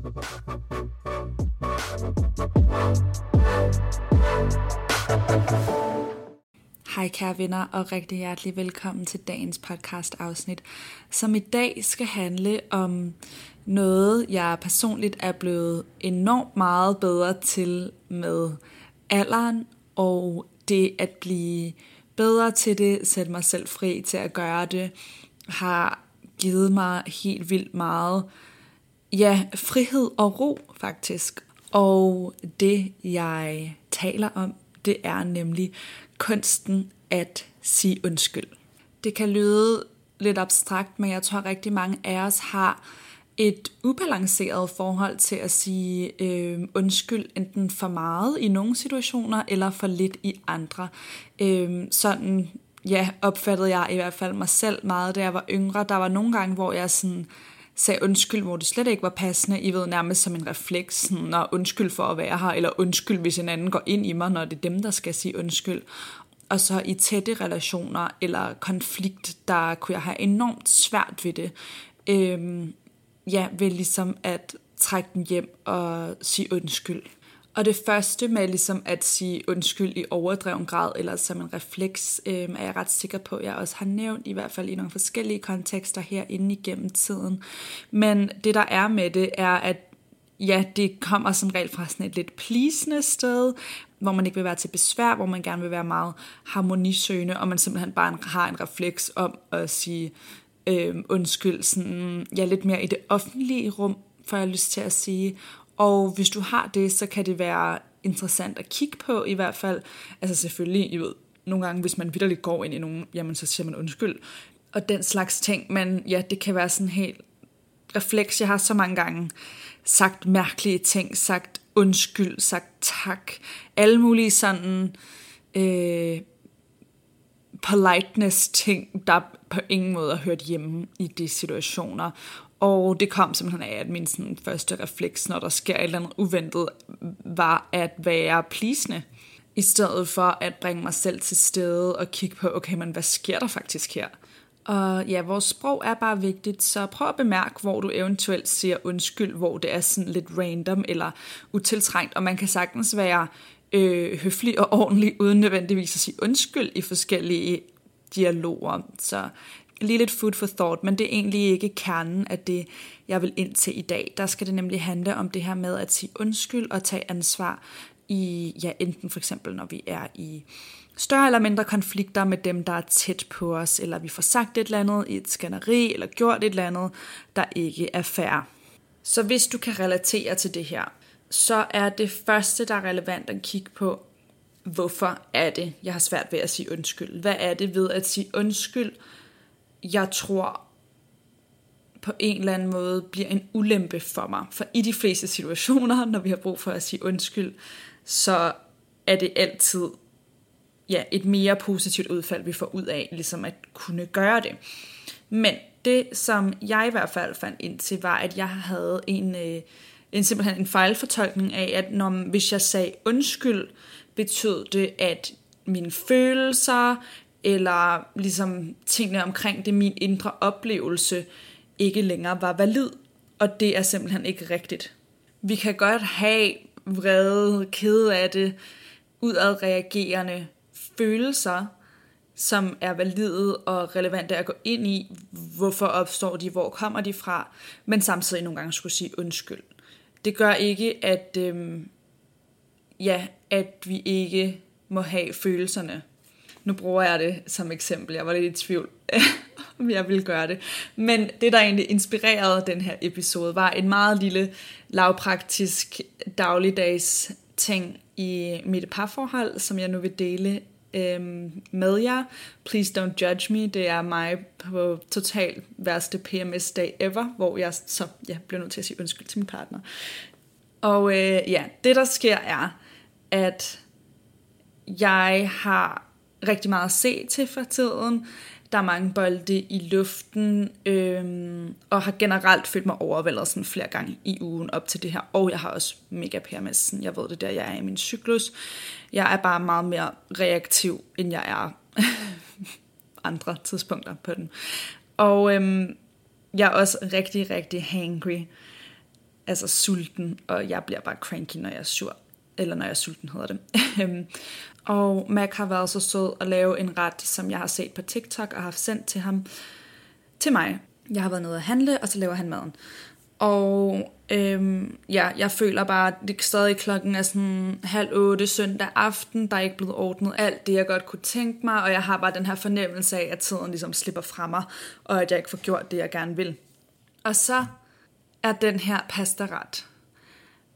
Hej kære venner og rigtig hjertelig velkommen til dagens podcast afsnit, som i dag skal handle om noget, jeg personligt er blevet enormt meget bedre til med alderen og det at blive bedre til det, sætte mig selv fri til at gøre det, har givet mig helt vildt meget ja, frihed og ro faktisk. Og det jeg taler om, det er nemlig kunsten at sige undskyld. Det kan lyde lidt abstrakt, men jeg tror rigtig mange af os har et ubalanceret forhold til at sige øh, undskyld enten for meget i nogle situationer eller for lidt i andre. Øh, sådan ja, opfattede jeg i hvert fald mig selv meget, da jeg var yngre. Der var nogle gange, hvor jeg sådan sagde undskyld, hvor det slet ikke var passende. I ved nærmest som en refleks, sådan, og undskyld for at være her, eller undskyld, hvis en anden går ind i mig, når det er dem, der skal sige undskyld. Og så i tætte relationer eller konflikt, der kunne jeg have enormt svært ved det. Øhm, ja, ved ligesom at trække den hjem og sige undskyld. Og det første med ligesom at sige undskyld i overdreven grad, eller som en refleks, øh, er jeg ret sikker på, at jeg også har nævnt, i hvert fald i nogle forskellige kontekster herinde igennem tiden. Men det der er med det, er at ja, det kommer som regel fra sådan et lidt pleasende sted, hvor man ikke vil være til besvær, hvor man gerne vil være meget harmonisøgende, og man simpelthen bare har en refleks om at sige øh, undskyld, sådan, ja, lidt mere i det offentlige rum, får jeg lyst til at sige, og hvis du har det, så kan det være interessant at kigge på i hvert fald. Altså selvfølgelig, I ved, nogle gange, hvis man vidderligt går ind i nogen, jamen så siger man undskyld. Og den slags ting, men ja, det kan være sådan helt refleks. Jeg har så mange gange sagt mærkelige ting, sagt undskyld, sagt tak. Alle mulige sådan øh, politeness ting, der på ingen måde har hørt hjemme i de situationer. Og det kom simpelthen af, at min sådan, første refleks, når der sker et eller andet uventet, var at være plisende. I stedet for at bringe mig selv til stede og kigge på, okay, men hvad sker der faktisk her? Og ja, vores sprog er bare vigtigt, så prøv at bemærke, hvor du eventuelt siger undskyld, hvor det er sådan lidt random eller utiltrængt, og man kan sagtens være øh, høflig og ordentlig, uden nødvendigvis at sige undskyld i forskellige dialoger. Så lige lidt food for thought, men det er egentlig ikke kernen af det, jeg vil ind til i dag. Der skal det nemlig handle om det her med at sige undskyld og tage ansvar i, ja, enten for eksempel når vi er i større eller mindre konflikter med dem, der er tæt på os, eller vi får sagt et eller andet i et skænderi, eller gjort et eller andet, der ikke er fair. Så hvis du kan relatere til det her, så er det første, der er relevant at kigge på, hvorfor er det, jeg har svært ved at sige undskyld. Hvad er det ved at sige undskyld, jeg tror på en eller anden måde bliver en ulempe for mig. For i de fleste situationer, når vi har brug for at sige undskyld, så er det altid ja, et mere positivt udfald, vi får ud af, ligesom at kunne gøre det. Men det, som jeg i hvert fald fandt ind til, var, at jeg havde en, øh, en simpelthen en fejlfortolkning af, at når, hvis jeg sagde undskyld, betød det, at mine følelser, eller ligesom tingene omkring det, min indre oplevelse, ikke længere var valid. Og det er simpelthen ikke rigtigt. Vi kan godt have vrede, kede af det, udadreagerende følelser, som er valide og relevante at gå ind i. Hvorfor opstår de? Hvor kommer de fra? Men samtidig nogle gange skulle sige undskyld. Det gør ikke, at, øhm, ja, at vi ikke må have følelserne. Nu bruger jeg det som eksempel. Jeg var lidt i tvivl, om jeg ville gøre det. Men det, der egentlig inspirerede den her episode, var en meget lille, lavpraktisk, dagligdags ting i mit parforhold, som jeg nu vil dele øhm, med jer. Please don't judge me. Det er mig på total værste PMS-dag ever, hvor jeg så ja, bliver nødt til at sige undskyld til min partner. Og øh, ja, det der sker er, at jeg har rigtig meget at se til for tiden. Der er mange bolde i luften, øhm, og har generelt følt mig overvældet sådan flere gange i ugen op til det her. Og jeg har også mega PMS, jeg ved det der, jeg er i min cyklus. Jeg er bare meget mere reaktiv, end jeg er andre tidspunkter på den. Og øhm, jeg er også rigtig, rigtig hangry, altså sulten, og jeg bliver bare cranky, når jeg er sur. Eller når jeg er sulten, hedder det. Øhm, og Mac har været så sød at lave en ret, som jeg har set på TikTok og har sendt til ham, til mig. Jeg har været nede at handle, og så laver han maden. Og øhm, ja, jeg føler bare, at det stadig klokken er sådan halv otte søndag aften. Der er ikke blevet ordnet alt det, jeg godt kunne tænke mig. Og jeg har bare den her fornemmelse af, at tiden ligesom slipper fra mig. Og at jeg ikke får gjort det, jeg gerne vil. Og så er den her pastaret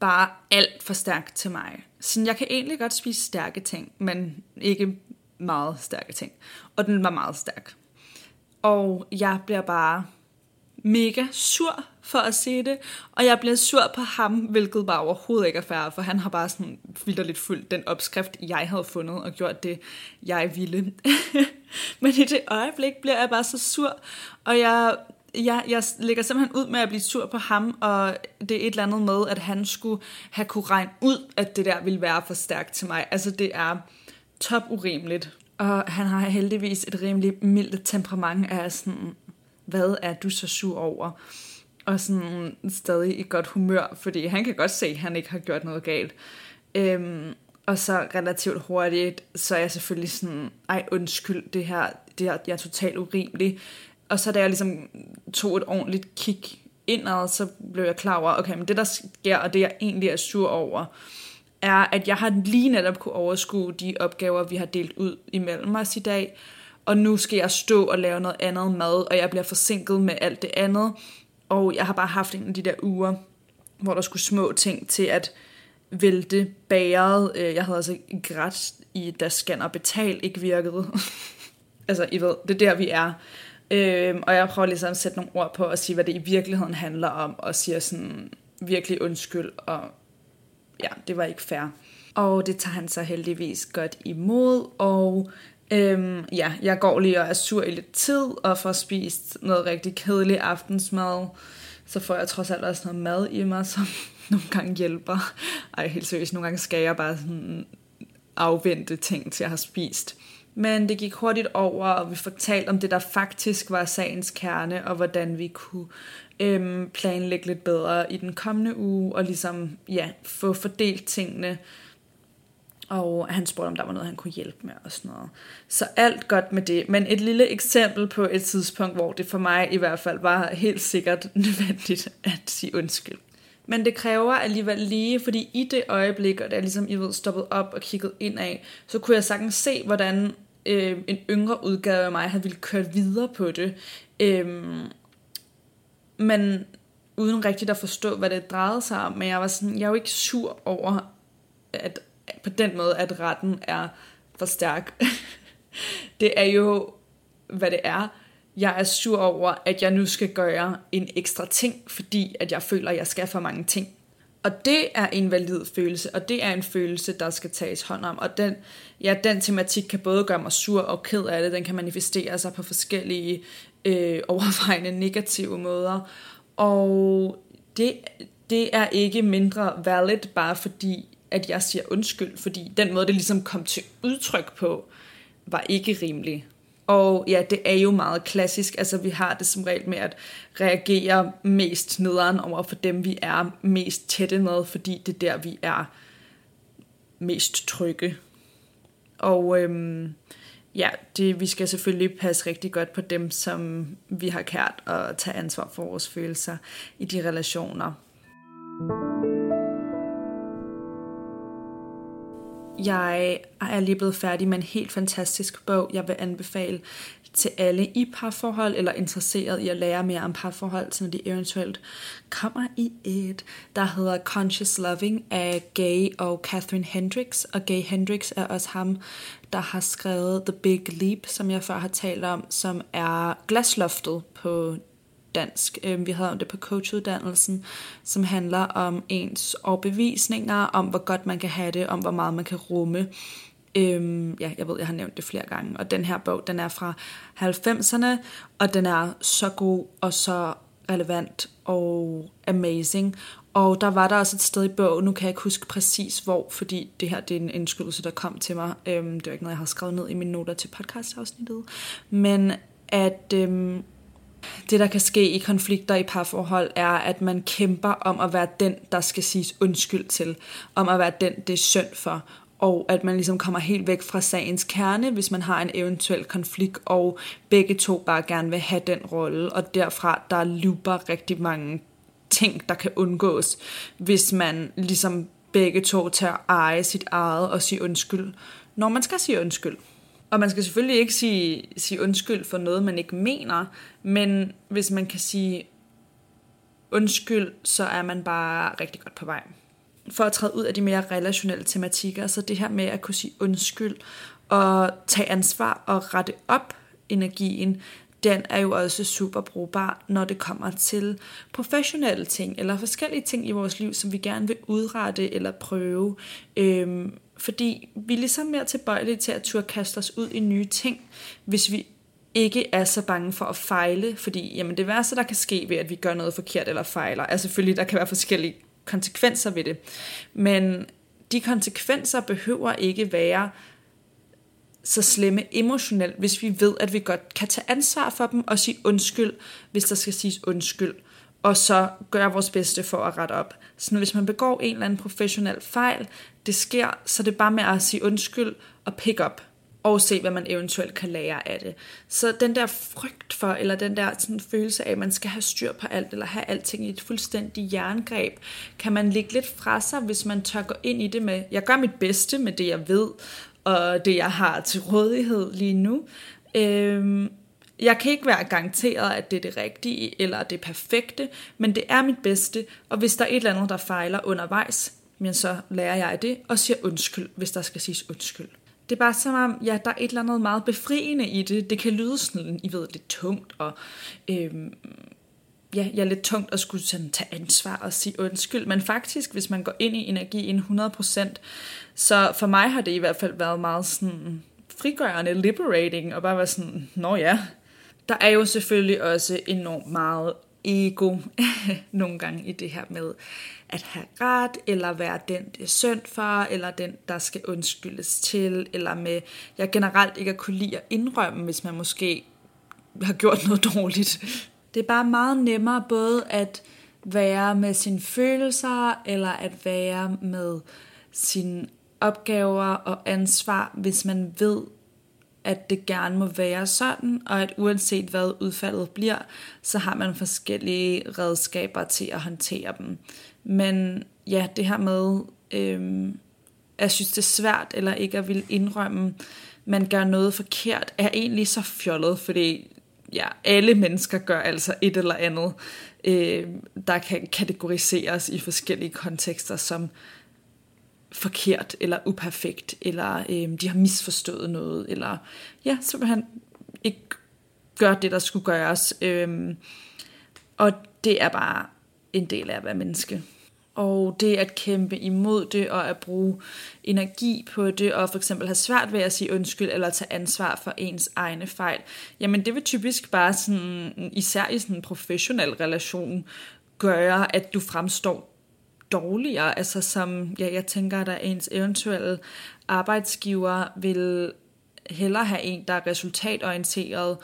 bare alt for stærkt til mig. Så jeg kan egentlig godt spise stærke ting, men ikke meget stærke ting. Og den var meget stærk. Og jeg bliver bare mega sur for at se det, og jeg bliver sur på ham, hvilket bare overhovedet ikke er fair, for han har bare sådan lidt fuldt den opskrift, jeg havde fundet, og gjort det, jeg ville. Men i det øjeblik bliver jeg bare så sur, og jeg jeg, jeg lægger simpelthen ud med at blive sur på ham, og det er et eller andet med, at han skulle have kunne regne ud, at det der ville være for stærkt til mig. Altså det er top urimeligt. Og han har heldigvis et rimelig mildt temperament af sådan, hvad er du så sur over? Og sådan stadig i godt humør, fordi han kan godt se, at han ikke har gjort noget galt. Øhm, og så relativt hurtigt, så er jeg selvfølgelig sådan, ej undskyld, det her, det her jeg er totalt urimelig. Og så da jeg ligesom tog et ordentligt kig indad, så blev jeg klar over, okay, men det der sker, og det jeg egentlig er sur over, er, at jeg har lige netop kunne overskue de opgaver, vi har delt ud imellem os i dag, og nu skal jeg stå og lave noget andet mad, og jeg bliver forsinket med alt det andet, og jeg har bare haft en af de der uger, hvor der skulle små ting til at vælte bæret. Øh, jeg havde altså grædt i, da scanner betal ikke virkede. altså, I ved, det er der, vi er. Øhm, og jeg prøver ligesom at sætte nogle ord på og sige, hvad det i virkeligheden handler om, og siger sådan virkelig undskyld, og ja, det var ikke fair. Og det tager han så heldigvis godt imod, og øhm, ja, jeg går lige og er sur i lidt tid, og får spist noget rigtig kedeligt aftensmad, så får jeg trods alt også noget mad i mig, som nogle gange hjælper. Ej, helt seriøst, nogle gange skal jeg bare sådan afvente ting, til jeg har spist. Men det gik hurtigt over, og vi fortalte om det, der faktisk var sagens kerne, og hvordan vi kunne øhm, planlægge lidt bedre i den kommende uge, og ligesom ja, få fordelt tingene. Og han spurgte, om der var noget, han kunne hjælpe med og sådan noget. Så alt godt med det. Men et lille eksempel på et tidspunkt, hvor det for mig i hvert fald var helt sikkert nødvendigt at sige undskyld. Men det kræver alligevel lige, fordi i det øjeblik, og da jeg ligesom I ved, stoppet op og kigget ind af, så kunne jeg sagtens se, hvordan øh, en yngre udgave af mig havde ville køre videre på det. Øh, men uden rigtigt at forstå, hvad det drejede sig om. Men jeg var sådan, jeg er jo ikke sur over, at på den måde, at retten er for stærk. det er jo, hvad det er. Jeg er sur over, at jeg nu skal gøre en ekstra ting, fordi at jeg føler, at jeg skal for mange ting. Og det er en valid følelse, og det er en følelse, der skal tages hånd om. Og den, ja, den tematik kan både gøre mig sur og ked af det, den kan manifestere sig på forskellige øh, overvejende negative måder. Og det, det er ikke mindre valid, bare fordi, at jeg siger undskyld, fordi den måde, det ligesom kom til udtryk på, var ikke rimelig. Og ja, det er jo meget klassisk. Altså, vi har det som regel med at reagere mest nederen over for dem, vi er mest tætte med, fordi det er der, vi er mest trygge. Og øhm, ja, det, vi skal selvfølgelig passe rigtig godt på dem, som vi har kært, og tage ansvar for vores følelser i de relationer. Jeg er lige blevet færdig med en helt fantastisk bog, jeg vil anbefale til alle i parforhold, eller interesseret i at lære mere om parforhold, så når de eventuelt kommer i et, der hedder Conscious Loving af Gay og Catherine Hendricks. Og Gay Hendricks er også ham, der har skrevet The Big Leap, som jeg før har talt om, som er glasloftet på dansk. Øhm, vi havde om det på coachuddannelsen, som handler om ens overbevisninger, om hvor godt man kan have det, om hvor meget man kan rumme. Øhm, ja, jeg ved, jeg har nævnt det flere gange. Og den her bog, den er fra 90'erne, og den er så god og så relevant og amazing. Og der var der også et sted i bogen, nu kan jeg ikke huske præcis hvor, fordi det her det er en indskydelse, der kom til mig. Øhm, det er ikke noget, jeg har skrevet ned i mine noter til podcastafsnittet. Men at øhm, det, der kan ske i konflikter i parforhold, er, at man kæmper om at være den, der skal siges undskyld til. Om at være den, det er synd for og at man ligesom kommer helt væk fra sagens kerne, hvis man har en eventuel konflikt, og begge to bare gerne vil have den rolle, og derfra der luber rigtig mange ting, der kan undgås, hvis man ligesom begge to tager eje sit eget og sige undskyld, når man skal sige undskyld. Og man skal selvfølgelig ikke sige, sige undskyld for noget, man ikke mener, men hvis man kan sige undskyld, så er man bare rigtig godt på vej for at træde ud af de mere relationelle tematikker, så det her med at kunne sige undskyld og tage ansvar og rette op energien, den er jo også super brugbar, når det kommer til professionelle ting, eller forskellige ting i vores liv, som vi gerne vil udrette eller prøve. Øhm, fordi vi er ligesom mere tilbøjelige til at turde kaste os ud i nye ting, hvis vi ikke er så bange for at fejle, fordi jamen, det værste, der kan ske ved, at vi gør noget forkert eller fejler, er selvfølgelig, der kan være forskellige konsekvenser ved det. Men de konsekvenser behøver ikke være så slemme emotionelt, hvis vi ved, at vi godt kan tage ansvar for dem og sige undskyld, hvis der skal siges undskyld, og så gøre vores bedste for at rette op. Så hvis man begår en eller anden professionel fejl, det sker, så det er bare med at sige undskyld og pick up og se, hvad man eventuelt kan lære af det. Så den der frygt for, eller den der sådan, følelse af, at man skal have styr på alt, eller have alting i et fuldstændigt jerngreb, kan man lægge lidt fra sig, hvis man tør gå ind i det med, jeg gør mit bedste med det, jeg ved, og det, jeg har til rådighed lige nu. Øhm, jeg kan ikke være garanteret, at det er det rigtige, eller det perfekte, men det er mit bedste, og hvis der er et eller andet, der fejler undervejs, men så lærer jeg det, og siger undskyld, hvis der skal siges undskyld det er bare som om, ja, der er et eller andet meget befriende i det. Det kan lyde sådan, I ved, lidt tungt, og øhm, ja, jeg er lidt tungt at skulle sådan tage ansvar og sige undskyld. Men faktisk, hvis man går ind i energien 100%, så for mig har det i hvert fald været meget sådan frigørende, liberating, og bare være sådan, nå ja. Der er jo selvfølgelig også enormt meget ego nogle gange i det her med at have ret, eller være den, det er synd for, eller den, der skal undskyldes til, eller med, jeg generelt ikke at kunne lide at indrømme, hvis man måske har gjort noget dårligt. Det er bare meget nemmere både at være med sine følelser, eller at være med sine opgaver og ansvar, hvis man ved, at det gerne må være sådan, og at uanset hvad udfaldet bliver, så har man forskellige redskaber til at håndtere dem. Men ja, det her med, øhm, jeg synes det er svært, eller ikke at ville indrømme, man gør noget forkert, er egentlig så fjollet, fordi ja, alle mennesker gør altså et eller andet, øh, der kan kategoriseres i forskellige kontekster som forkert eller uperfekt, eller øh, de har misforstået noget, eller ja, simpelthen ikke gør det, der skulle gøres. Øh, og det er bare en del af at være menneske. Og det at kæmpe imod det, og at bruge energi på det, og for eksempel have svært ved at sige undskyld, eller tage ansvar for ens egne fejl, jamen det vil typisk bare sådan, især i sådan en professionel relation, gøre, at du fremstår dårligere, altså som ja, jeg tænker, at ens eventuelle arbejdsgiver vil hellere have en, der er resultatorienteret,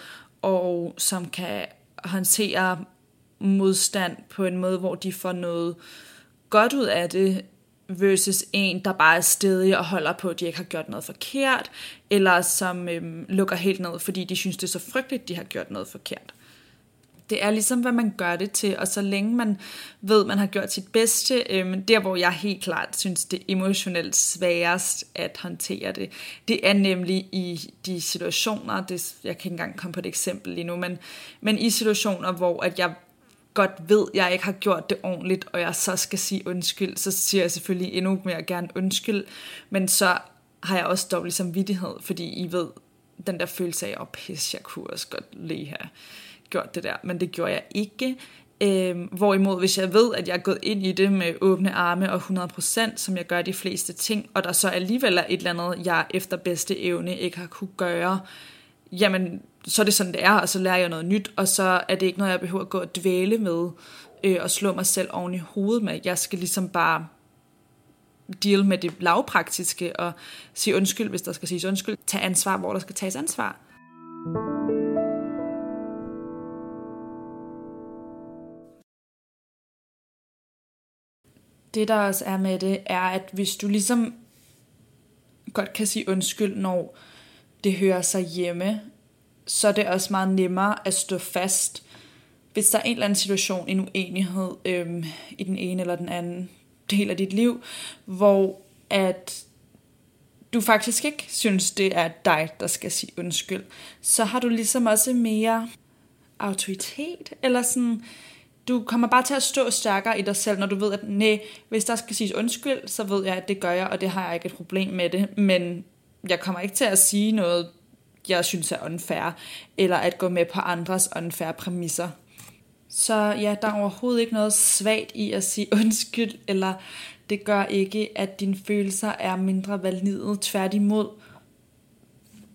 og som kan håndtere modstand på en måde, hvor de får noget godt ud af det, versus en, der bare er stedig og holder på, at de ikke har gjort noget forkert, eller som øhm, lukker helt ned, fordi de synes, det er så frygteligt, de har gjort noget forkert. Det er ligesom, hvad man gør det til, og så længe man ved, man har gjort sit bedste, øhm, der hvor jeg helt klart synes, det er emotionelt sværest at håndtere det, det er nemlig i de situationer, det, jeg kan ikke engang komme på et eksempel lige nu, men, men i situationer, hvor at jeg godt ved, at jeg ikke har gjort det ordentligt, og jeg så skal sige undskyld, så siger jeg selvfølgelig endnu mere gerne undskyld, men så har jeg også dårlig samvittighed, fordi I ved, den der følelse af, at oh, pis, jeg kunne også godt lige her gjort det der, men det gjorde jeg ikke. Øhm, hvorimod, hvis jeg ved, at jeg er gået ind i det med åbne arme og 100%, som jeg gør de fleste ting, og der så alligevel er et eller andet, jeg efter bedste evne ikke har kunne gøre, jamen, så er det sådan, det er, og så lærer jeg noget nyt, og så er det ikke noget, jeg behøver at gå og dvæle med, øh, og slå mig selv oven i hovedet med. Jeg skal ligesom bare deal med det lavpraktiske, og sige undskyld, hvis der skal siges undskyld, tage ansvar, hvor der skal tages ansvar. Det der også er med det, er, at hvis du ligesom godt kan sige undskyld, når det hører sig hjemme, så er det også meget nemmere at stå fast, hvis der er en eller anden situation, en uenighed øhm, i den ene eller den anden del af dit liv, hvor at du faktisk ikke synes, det er dig, der skal sige undskyld, så har du ligesom også mere autoritet, eller sådan, du kommer bare til at stå stærkere i dig selv, når du ved, at nej, hvis der skal siges undskyld, så ved jeg, at det gør jeg, og det har jeg ikke et problem med det. Men jeg kommer ikke til at sige noget, jeg synes er unfair, eller at gå med på andres unfair præmisser. Så ja, der er overhovedet ikke noget svagt i at sige undskyld, eller det gør ikke, at dine følelser er mindre valide. Tværtimod,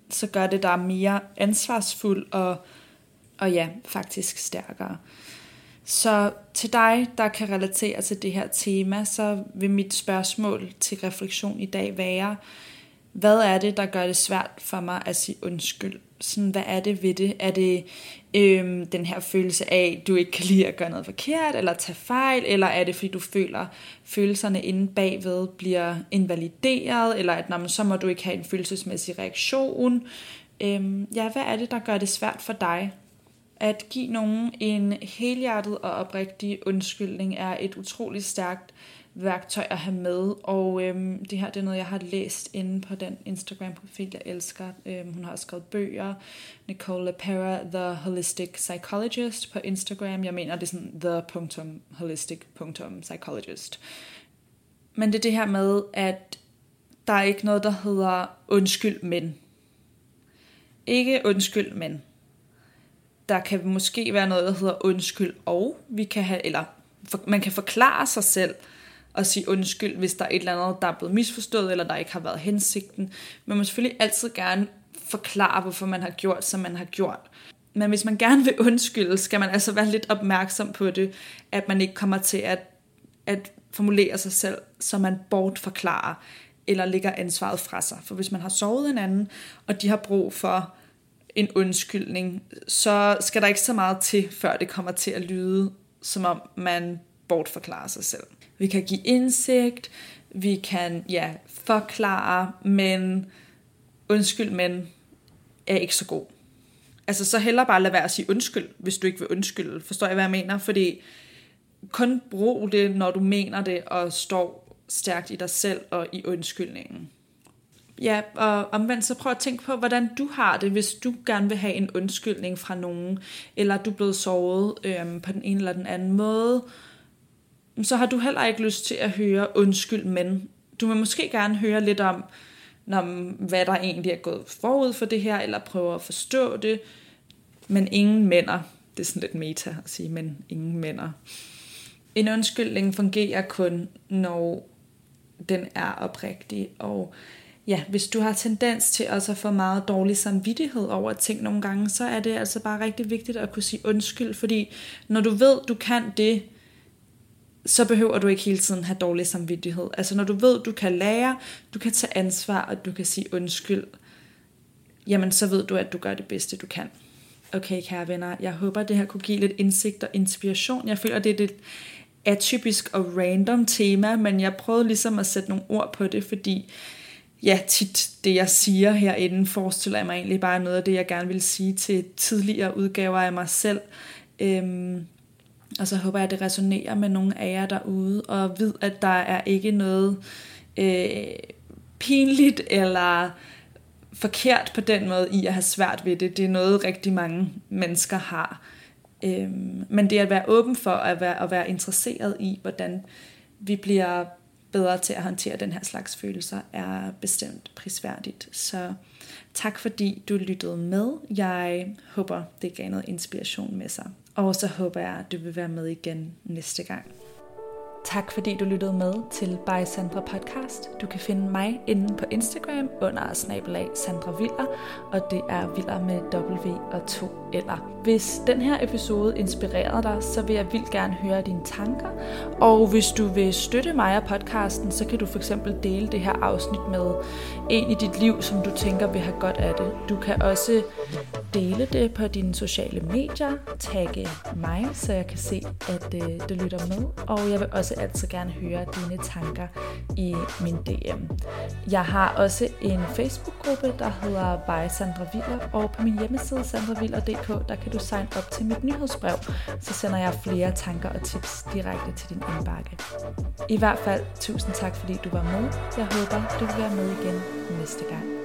så gør det dig mere ansvarsfuld og, og ja, faktisk stærkere. Så til dig, der kan relatere til det her tema, så vil mit spørgsmål til refleksion i dag være, hvad er det, der gør det svært for mig at sige undskyld? Sådan, hvad er det ved det? Er det øhm, den her følelse af, at du ikke kan lide at gøre noget forkert, eller tage fejl, eller er det, fordi du føler, følelserne inde bagved bliver invalideret, eller at når så må du ikke have en følelsesmæssig reaktion? Øhm, ja, hvad er det, der gør det svært for dig at give nogen en helhjertet og oprigtig undskyldning er et utroligt stærkt værktøj at have med, og øhm, det her det er noget, jeg har læst inde på den Instagram-profil, jeg elsker. Øhm, hun har også skrevet bøger. Nicole LePera, The Holistic Psychologist på Instagram. Jeg mener, det er sådan the.holistic.psychologist. Men det er det her med, at der er ikke noget, der hedder undskyld, men. Ikke undskyld, men der kan måske være noget, der hedder undskyld, og vi kan have, eller for, man kan forklare sig selv og sige undskyld, hvis der er et eller andet, der er blevet misforstået, eller der ikke har været hensigten. Men man må selvfølgelig altid gerne forklare, hvorfor man har gjort, som man har gjort. Men hvis man gerne vil undskylde, skal man altså være lidt opmærksom på det, at man ikke kommer til at, at formulere sig selv, så man bortforklarer, eller lægger ansvaret fra sig. For hvis man har sovet en anden, og de har brug for en undskyldning, så skal der ikke så meget til, før det kommer til at lyde, som om man bortforklarer sig selv. Vi kan give indsigt, vi kan ja, forklare, men undskyld, men er ikke så god. Altså så heller bare lade være at sige undskyld, hvis du ikke vil undskylde. Forstår jeg, hvad jeg mener? Fordi kun brug det, når du mener det, og står stærkt i dig selv og i undskyldningen. Ja, og omvendt så prøv at tænke på, hvordan du har det, hvis du gerne vil have en undskyldning fra nogen, eller du er blevet såret øhm, på den ene eller den anden måde, mm, så har du heller ikke lyst til at høre undskyld, men du vil måske gerne høre lidt om, når, hvad der egentlig er gået forud for det her, eller prøve at forstå det, men ingen mænder. Det er sådan lidt meta at sige, men ingen mænder. En undskyldning fungerer kun, når den er oprigtig, og ja, hvis du har tendens til også at få meget dårlig samvittighed over ting nogle gange, så er det altså bare rigtig vigtigt at kunne sige undskyld, fordi når du ved, du kan det, så behøver du ikke hele tiden have dårlig samvittighed. Altså når du ved, du kan lære, du kan tage ansvar, og du kan sige undskyld, jamen så ved du, at du gør det bedste, du kan. Okay, kære venner, jeg håber, det her kunne give lidt indsigt og inspiration. Jeg føler, det er lidt atypisk og random tema, men jeg prøvede ligesom at sætte nogle ord på det, fordi ja, tit det, jeg siger herinde, forestiller jeg mig egentlig bare noget af det, jeg gerne vil sige til tidligere udgaver af mig selv. Øhm, og så håber jeg, at det resonerer med nogle af jer derude, og ved, at der er ikke noget øh, pinligt eller forkert på den måde i at have svært ved det. Det er noget, rigtig mange mennesker har. Øhm, men det er at være åben for at være, at være interesseret i, hvordan vi bliver bedre til at håndtere den her slags følelser, er bestemt prisværdigt. Så tak fordi du lyttede med. Jeg håber, det gav noget inspiration med sig. Og så håber jeg, at du vil være med igen næste gang. Tak fordi du lyttede med til By Sandra Podcast. Du kan finde mig inde på Instagram under snabelag Sandra Viller, og det er Viller med W og 2 forælder. Hvis den her episode inspirerede dig, så vil jeg vildt gerne høre dine tanker. Og hvis du vil støtte mig og podcasten, så kan du for eksempel dele det her afsnit med en i dit liv, som du tænker vil have godt af det. Du kan også dele det på dine sociale medier, tagge mig, så jeg kan se, at øh, du lytter med. Og jeg vil også altid gerne høre dine tanker i min DM. Jeg har også en Facebook-gruppe, der hedder By Sandra Viller, og på min hjemmeside sandraviller.dk der kan du signe op til mit nyhedsbrev, så sender jeg flere tanker og tips direkte til din indbakke. I hvert fald, tusind tak fordi du var med. Jeg håber, du vil være med igen næste gang.